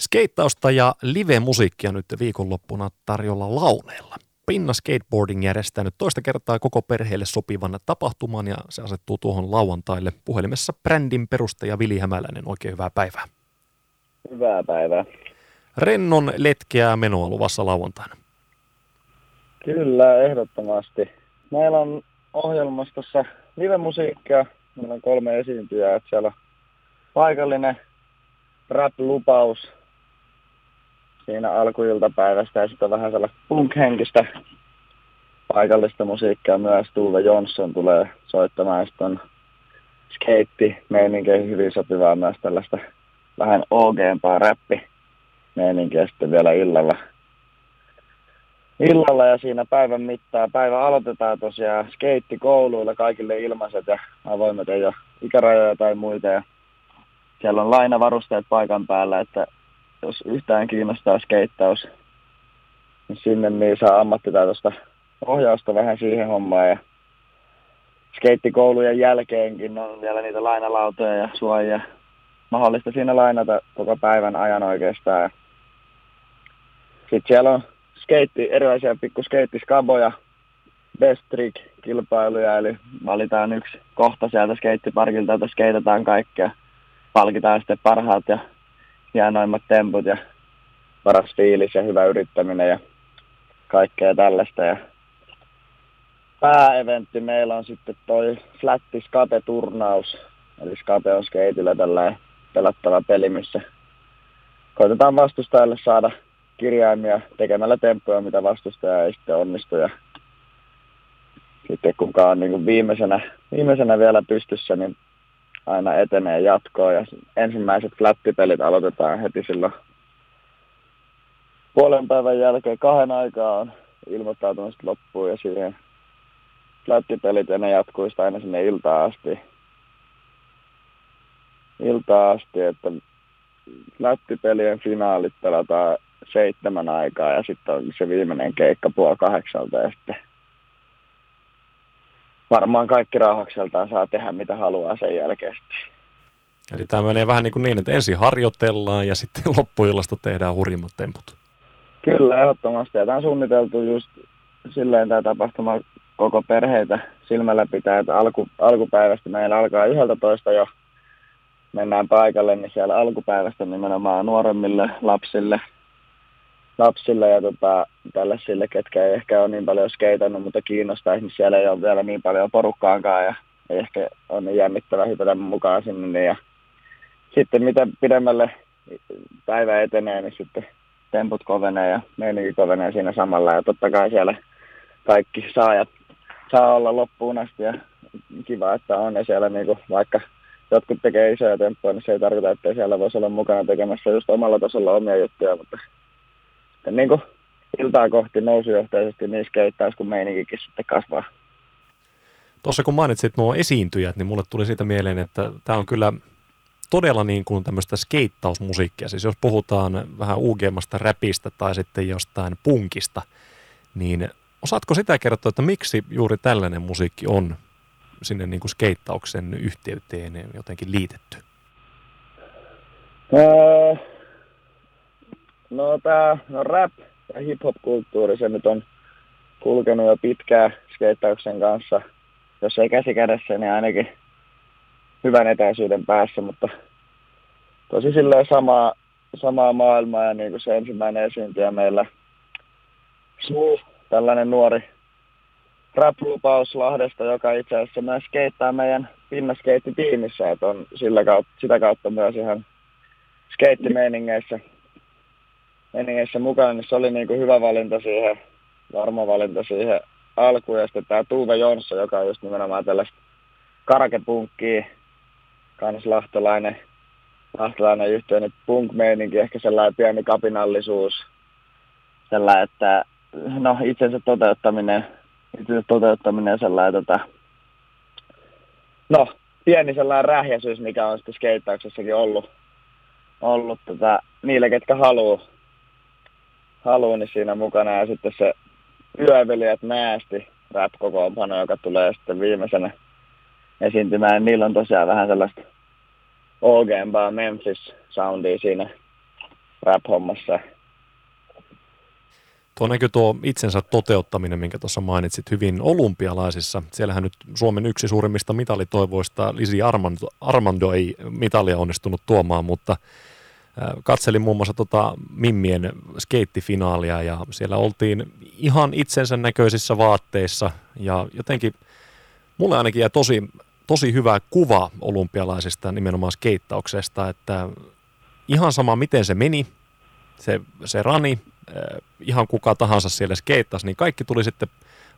Skeittausta ja live-musiikkia nyt viikonloppuna tarjolla launeella. Pinna Skateboarding järjestää nyt toista kertaa koko perheelle sopivan tapahtuman ja se asettuu tuohon lauantaille. Puhelimessa brändin perustaja Vili Hämäläinen, oikein hyvää päivää. Hyvää päivää. Rennon letkeää menoa luvassa lauantaina. Kyllä, ehdottomasti. Meillä on ohjelmastossa live-musiikkia. Meillä on kolme esiintyjää. Että siellä on paikallinen rap-lupaus siinä alkuiltapäivästä ja sitten vähän sellaista punk-henkistä paikallista musiikkia myös. Tuve Johnson tulee soittamaan ja sitten on skeitti hyvin sopivaa myös tällaista vähän OG-paa räppi meininkiä sitten vielä illalla. Illalla ja siinä päivän mittaan. Päivä aloitetaan tosiaan skeittikouluilla kaikille ilmaiset ja avoimet ei ole ikärajoja tai muita. Ja siellä on lainavarusteet paikan päällä, että jos yhtään kiinnostaa skeittaus, niin sinne niin saa ammattitaitoista ohjausta vähän siihen hommaan. Ja skeittikoulujen jälkeenkin on vielä niitä lainalautoja ja suojia mahdollista siinä lainata koko päivän ajan oikeastaan. Sitten siellä on skeitti, erilaisia pikku skeittiskaboja, best trick kilpailuja, eli valitaan yksi kohta sieltä skeittiparkilta, että skeitataan kaikkea. Palkitaan sitten parhaat ja hienoimmat temput ja paras fiilis ja hyvä yrittäminen ja kaikkea tällaista. Ja pääeventti meillä on sitten toi Flatti Skape-turnaus. Eli Skape on skeitillä tällainen pelattava peli, missä koitetaan vastustajalle saada kirjaimia tekemällä temppuja, mitä vastustaja ei sitten onnistu. Ja sitten kuka on niin viimeisenä, viimeisenä vielä pystyssä, niin aina etenee jatkoon. Ja ensimmäiset flattipelit aloitetaan heti silloin puolen päivän jälkeen kahden aikaa on ilmoittautumista loppuun ja siihen flattipelit ja ne jatkuisi aina sinne iltaan asti. Iltaan asti, että flattipelien finaalit pelataan seitsemän aikaa ja sitten on se viimeinen keikka puoli kahdeksalta ja sitten varmaan kaikki rauhakseltaan saa tehdä mitä haluaa sen jälkeen. Eli tämä menee vähän niin, kuin niin että ensin harjoitellaan ja sitten loppuillasta tehdään hurjimmat temput. Kyllä, ehdottomasti. Ja tämä on suunniteltu just silleen tämä tapahtuma koko perheitä silmällä pitää, että alku, alkupäivästä meillä alkaa 11 jo mennään paikalle, niin siellä alkupäivästä nimenomaan nuoremmille lapsille lapsille ja tota, tällaisille, ketkä ei ehkä ole niin paljon skeitannut, mutta kiinnostaa, niin siellä ei ole vielä niin paljon porukkaankaan ja ei ehkä ole niin jännittävä hypätä mukaan sinne. Niin ja sitten mitä pidemmälle päivä etenee, niin sitten temput kovenee ja meininki kovenee siinä samalla. Ja totta kai siellä kaikki saajat saa olla loppuun asti ja kiva, että on. Ja siellä niin kuin, vaikka jotkut tekee isoja temppuja, niin se ei tarkoita, että siellä voisi olla mukana tekemässä just omalla tasolla omia juttuja, mutta sitten niin kuin iltaa kohti nousujohtaisesti niin skeittaus kuin meininkikin sitten kasvaa. Tuossa kun mainitsit nuo esiintyjät, niin mulle tuli siitä mieleen, että tämä on kyllä todella niin kuin tämmöistä skeittausmusiikkia. Siis jos puhutaan vähän uugeemmasta räpistä tai sitten jostain punkista, niin osaatko sitä kertoa, että miksi juuri tällainen musiikki on sinne niin kuin skeittauksen yhteyteen jotenkin liitetty? Öö, No tää no rap ja hip-hop-kulttuuri, se nyt on kulkenut jo pitkään skeittauksen kanssa. Jos ei käsi kädessä, niin ainakin hyvän etäisyyden päässä, mutta tosi silleen samaa, samaa maailmaa ja niin kuin se ensimmäinen esiintyjä meillä Smooth, tällainen nuori rap-lupaus Lahdesta, joka itse asiassa myös skeittaa meidän pinnaskeittitiimissä, että on sillä kautta, sitä kautta myös ihan skeittimeiningeissä meningeissä mukana, niin se oli niin kuin hyvä valinta siihen, varma valinta siihen alkuun. Ja sitten tämä Tuve Jonsson, joka on just nimenomaan tällaista karakepunkkiä, kans lahtolainen, lahtolainen yhteinen punk-meininki, ehkä sellainen pieni kapinallisuus, sellainen, että no itsensä toteuttaminen, itsensä toteuttaminen sellainen, tota, no pieni sellainen rähjäisyys, mikä on sitten skeittauksessakin ollut, ollut tota, niille, ketkä haluaa haluaa, niin siinä mukana. Ja sitten se yövelijät näästi rap-kokoonpano, joka tulee sitten viimeisenä esiintymään. Niillä on tosiaan vähän sellaista OG-baa Memphis-soundia siinä, rap-hommassa. Tuo näkyy tuo itsensä toteuttaminen, minkä tuossa mainitsit hyvin olympialaisissa. Siellähän nyt Suomen yksi suurimmista mitalitoivoista, Lisi Armando, Armando ei mitalia onnistunut tuomaan, mutta katselin muun muassa tota Mimmien skeittifinaalia ja siellä oltiin ihan itsensä näköisissä vaatteissa ja jotenkin mulle ainakin jäi tosi, tosi hyvä kuva olympialaisista nimenomaan skeittauksesta, että ihan sama miten se meni, se, se rani, ihan kuka tahansa siellä skeittasi, niin kaikki tuli sitten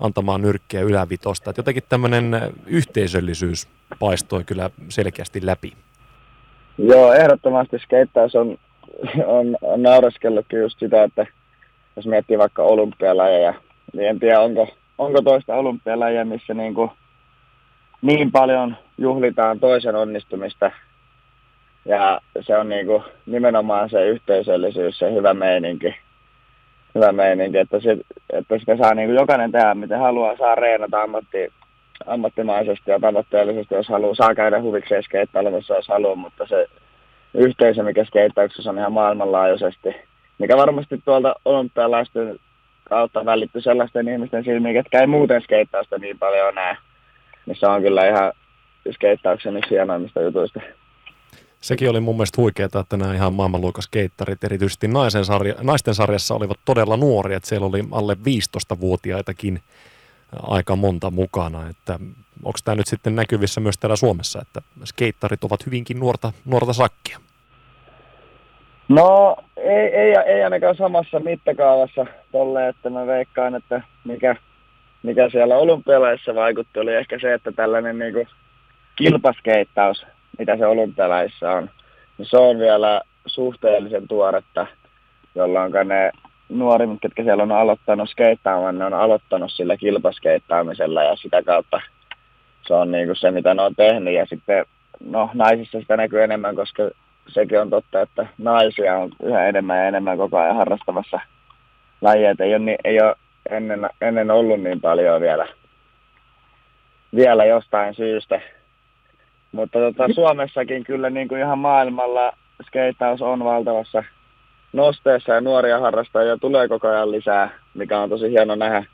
antamaan nyrkkiä ylävitosta. Että jotenkin tämmöinen yhteisöllisyys paistoi kyllä selkeästi läpi. Joo, ehdottomasti skeittaus on, on, on just sitä, että jos miettii vaikka olympialajeja, niin en tiedä onko, onko toista olympialajia, missä niin, kuin niin paljon juhlitaan toisen onnistumista. Ja se on niin kuin nimenomaan se yhteisöllisyys, se hyvä meininki. Hyvä meininki, että, se, että sitä saa niin kuin jokainen tehdä, miten haluaa, saa reenata ammatti, ammattimaisesti ja tavoitteellisesti, jos haluaa. Saa käydä huvikseen skeittailemassa, jos haluaa, mutta se yhteisö, mikä skeittauksessa on ihan maailmanlaajuisesti, mikä varmasti tuolta olympialaisten kautta välittyy sellaisten ihmisten silmiin, jotka ei muuten skeittausta niin paljon näe. Niin se on kyllä ihan skeittauksen yksi hienoimmista jutuista. Sekin oli mun mielestä huikeaa, että nämä ihan maailmanluokas skeittarit, erityisesti naisen sarja, naisten sarjassa olivat todella nuoria, että siellä oli alle 15-vuotiaitakin aika monta mukana, että onko tämä nyt sitten näkyvissä myös täällä Suomessa, että skeittarit ovat hyvinkin nuorta, nuorta sakkia? No ei, ei, ei ainakaan samassa mittakaavassa tolle, että mä veikkaan, että mikä, mikä siellä olympialaisissa vaikutti, oli ehkä se, että tällainen niin kilpaskeittaus, mitä se olympialaisissa on, niin se on vielä suhteellisen tuoretta, jolloin ne nuorimmat, ketkä siellä on aloittanut skeittaamaan, ne on aloittanut sillä kilpaskeittaamisella ja sitä kautta se on niin kuin se, mitä ne on tehnyt. Ja sitten no, naisissa sitä näkyy enemmän, koska sekin on totta, että naisia on yhä enemmän ja enemmän koko ajan harrastavassa lajia. Ei ole, ei ole ennen, ennen ollut niin paljon vielä, vielä jostain syystä. Mutta tota, Suomessakin kyllä niin kuin ihan maailmalla skeittaus on valtavassa nosteessa ja nuoria harrastajia tulee koko ajan lisää, mikä on tosi hieno nähdä,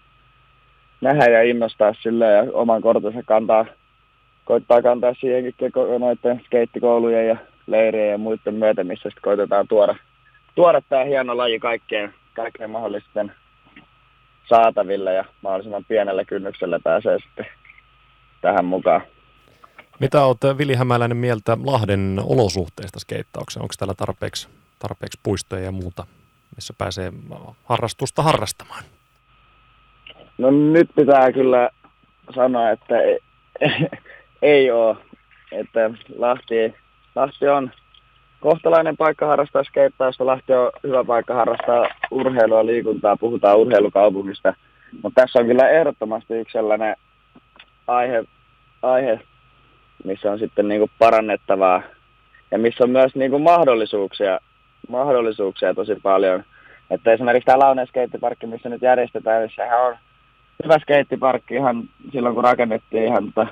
nähdä ja innostaa sille ja oman kortensa kantaa, koittaa kantaa siihenkin noiden skeittikoulujen ja leirien ja muiden myötä, missä sitten koitetaan tuoda, tuoda tämä hieno laji kaikkeen, kaikkeen mahdollisten saataville ja mahdollisimman pienellä kynnyksellä pääsee sitten tähän mukaan. Mitä olet Vili Hämäläinen mieltä Lahden olosuhteista skeittaukseen? Onko täällä tarpeeksi tarpeeksi puistoja ja muuta, missä pääsee harrastusta harrastamaan? No nyt pitää kyllä sanoa, että ei, ei ole. Että Lahti, Lahti on kohtalainen paikka harrastaa skeittausta. Lahti on hyvä paikka harrastaa urheilua, liikuntaa, puhutaan urheilukaupungista. Mutta tässä on kyllä ehdottomasti yksi sellainen aihe, aihe missä on sitten niinku parannettavaa ja missä on myös niinku mahdollisuuksia mahdollisuuksia tosi paljon. Että esimerkiksi tämä Launeen skeittiparkki, missä nyt järjestetään, niin sehän on hyvä skeittiparkki ihan silloin, kun rakennettiin ihan tota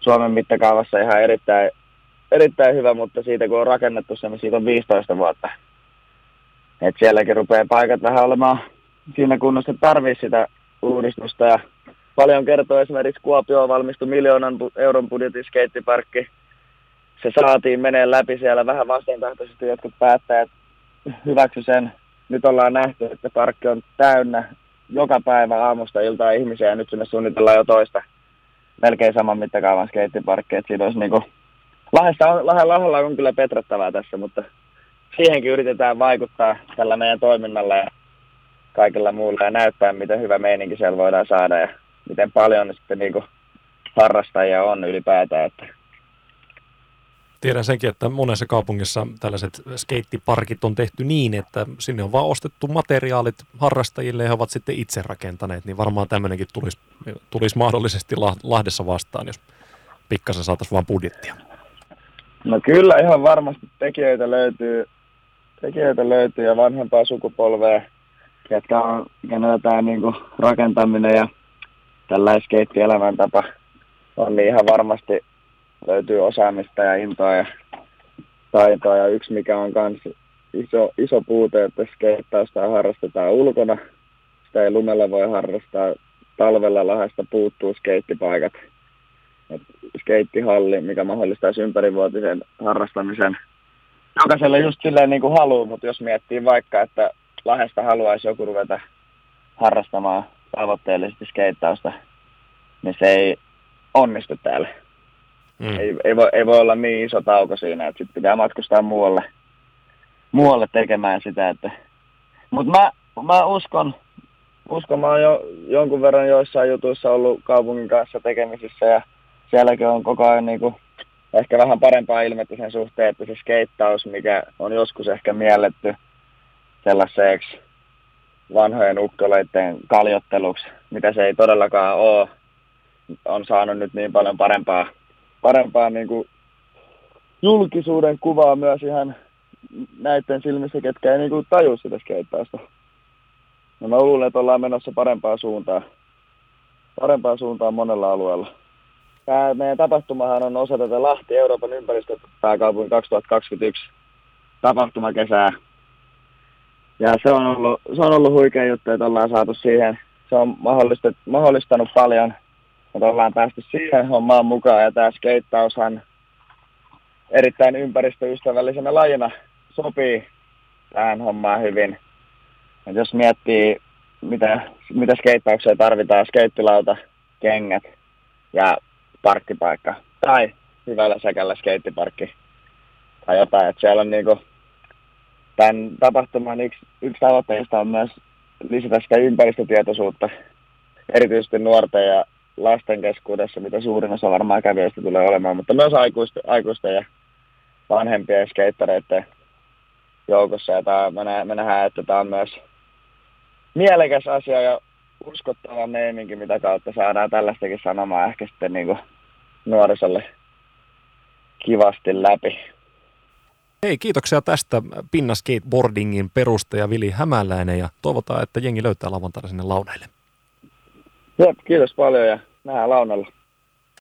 Suomen mittakaavassa ihan erittäin, erittäin hyvä, mutta siitä kun on rakennettu se, niin siitä on 15 vuotta. Et sielläkin rupeaa paikat vähän olemaan siinä kunnossa, että tarvii sitä uudistusta. Ja paljon kertoo esimerkiksi Kuopio valmistui miljoonan euron budjetin skeittiparkki se saatiin menee läpi siellä vähän vastentahtoisesti jotkut päättäjät hyväksy sen. Nyt ollaan nähty, että parkki on täynnä joka päivä aamusta iltaa ihmisiä ja nyt sinne suunnitellaan jo toista melkein saman mittakaavan skeittiparkki. Että siinä olisi niinku, Lahdessa on, Lahdella on kyllä petrattavaa tässä, mutta siihenkin yritetään vaikuttaa tällä meidän toiminnalla ja kaikilla muulla ja näyttää, miten hyvä meininki siellä voidaan saada ja miten paljon sitten niinku harrastajia on ylipäätään. Että Tiedän senkin, että monessa kaupungissa tällaiset skeittiparkit on tehty niin, että sinne on vaan ostettu materiaalit harrastajille ja he ovat sitten itse rakentaneet, niin varmaan tämmöinenkin tulisi, tulisi mahdollisesti Lahdessa vastaan, jos pikkasen saataisiin vaan budjettia. No kyllä ihan varmasti tekijöitä löytyy, tekijöitä löytyy ja vanhempaa sukupolvea, jotka on, tämä niin rakentaminen ja tällainen skeittielämäntapa on niin ihan varmasti löytyy osaamista ja intoa ja taitoa. Ja yksi, mikä on kans iso, iso puute, että skeittausta harrastetaan ulkona. Sitä ei lumella voi harrastaa. Talvella lahesta puuttuu skeittipaikat. Et skeittihalli, mikä mahdollistaisi ympärivuotisen harrastamisen jokaiselle just silleen niin kuin haluaa, mutta jos miettii vaikka, että lahesta haluaisi joku ruveta harrastamaan tavoitteellisesti skeittausta, niin se ei onnistu täällä. Mm. Ei, ei, voi, ei voi olla niin iso tauko siinä, että sitten pitää matkustaa muualle, muualle tekemään sitä. Että... Mutta mä, mä uskon, uskon, mä oon jo jonkun verran joissain jutuissa ollut kaupungin kanssa tekemisissä ja sielläkin on koko ajan niin kuin, ehkä vähän parempaa ilmettä sen suhteen, että se skeittaus, mikä on joskus ehkä mielletty sellaiseksi vanhojen ukkoleiden kaljotteluksi, mitä se ei todellakaan ole, on saanut nyt niin paljon parempaa, parempaa niin kuin julkisuuden kuvaa myös ihan näiden silmissä, ketkä ei niin kuin taju sitä skeittausta. No mä luulen, että ollaan menossa parempaa suuntaan, parempaa suuntaan monella alueella. Tämä meidän tapahtumahan on osa tätä Lahti Euroopan ympäristöpääkaupungin 2021 tapahtumakesää. Ja se on ollut, se on ollut huikea juttu, että ollaan saatu siihen. Se on mahdollistanut paljon, että ollaan päästy siihen hommaan mukaan. Ja tämä skeittaushan erittäin ympäristöystävällisenä lajina sopii tähän hommaan hyvin. Et jos miettii, mitä, mitä skeittaukseen tarvitaan, skeittilauta, kengät ja parkkipaikka. Tai hyvällä sekällä skeittiparkki tai jotain. Että siellä on niinku, tämän tapahtuman yksi, yksi tavoitteista on myös lisätä sitä ympäristötietoisuutta, erityisesti nuorten ja lasten keskuudessa, mitä suurin osa varmaan kävijöistä tulee olemaan, mutta myös aikuisten, aikuisten ja vanhempien skeittareiden joukossa. Ja tämä, me, me nähdään, että tämä on myös mielekäs asia ja uskottava meininki, mitä kautta saadaan tällaistakin sanomaa ehkä sitten niin kuin nuorisolle kivasti läpi. Hei, kiitoksia tästä Pinna Skateboardingin perustaja Vili Hämäläinen ja toivotaan, että jengi löytää lavantaina sinne launeille. Jep, kiitos paljon ja nähdään launalla.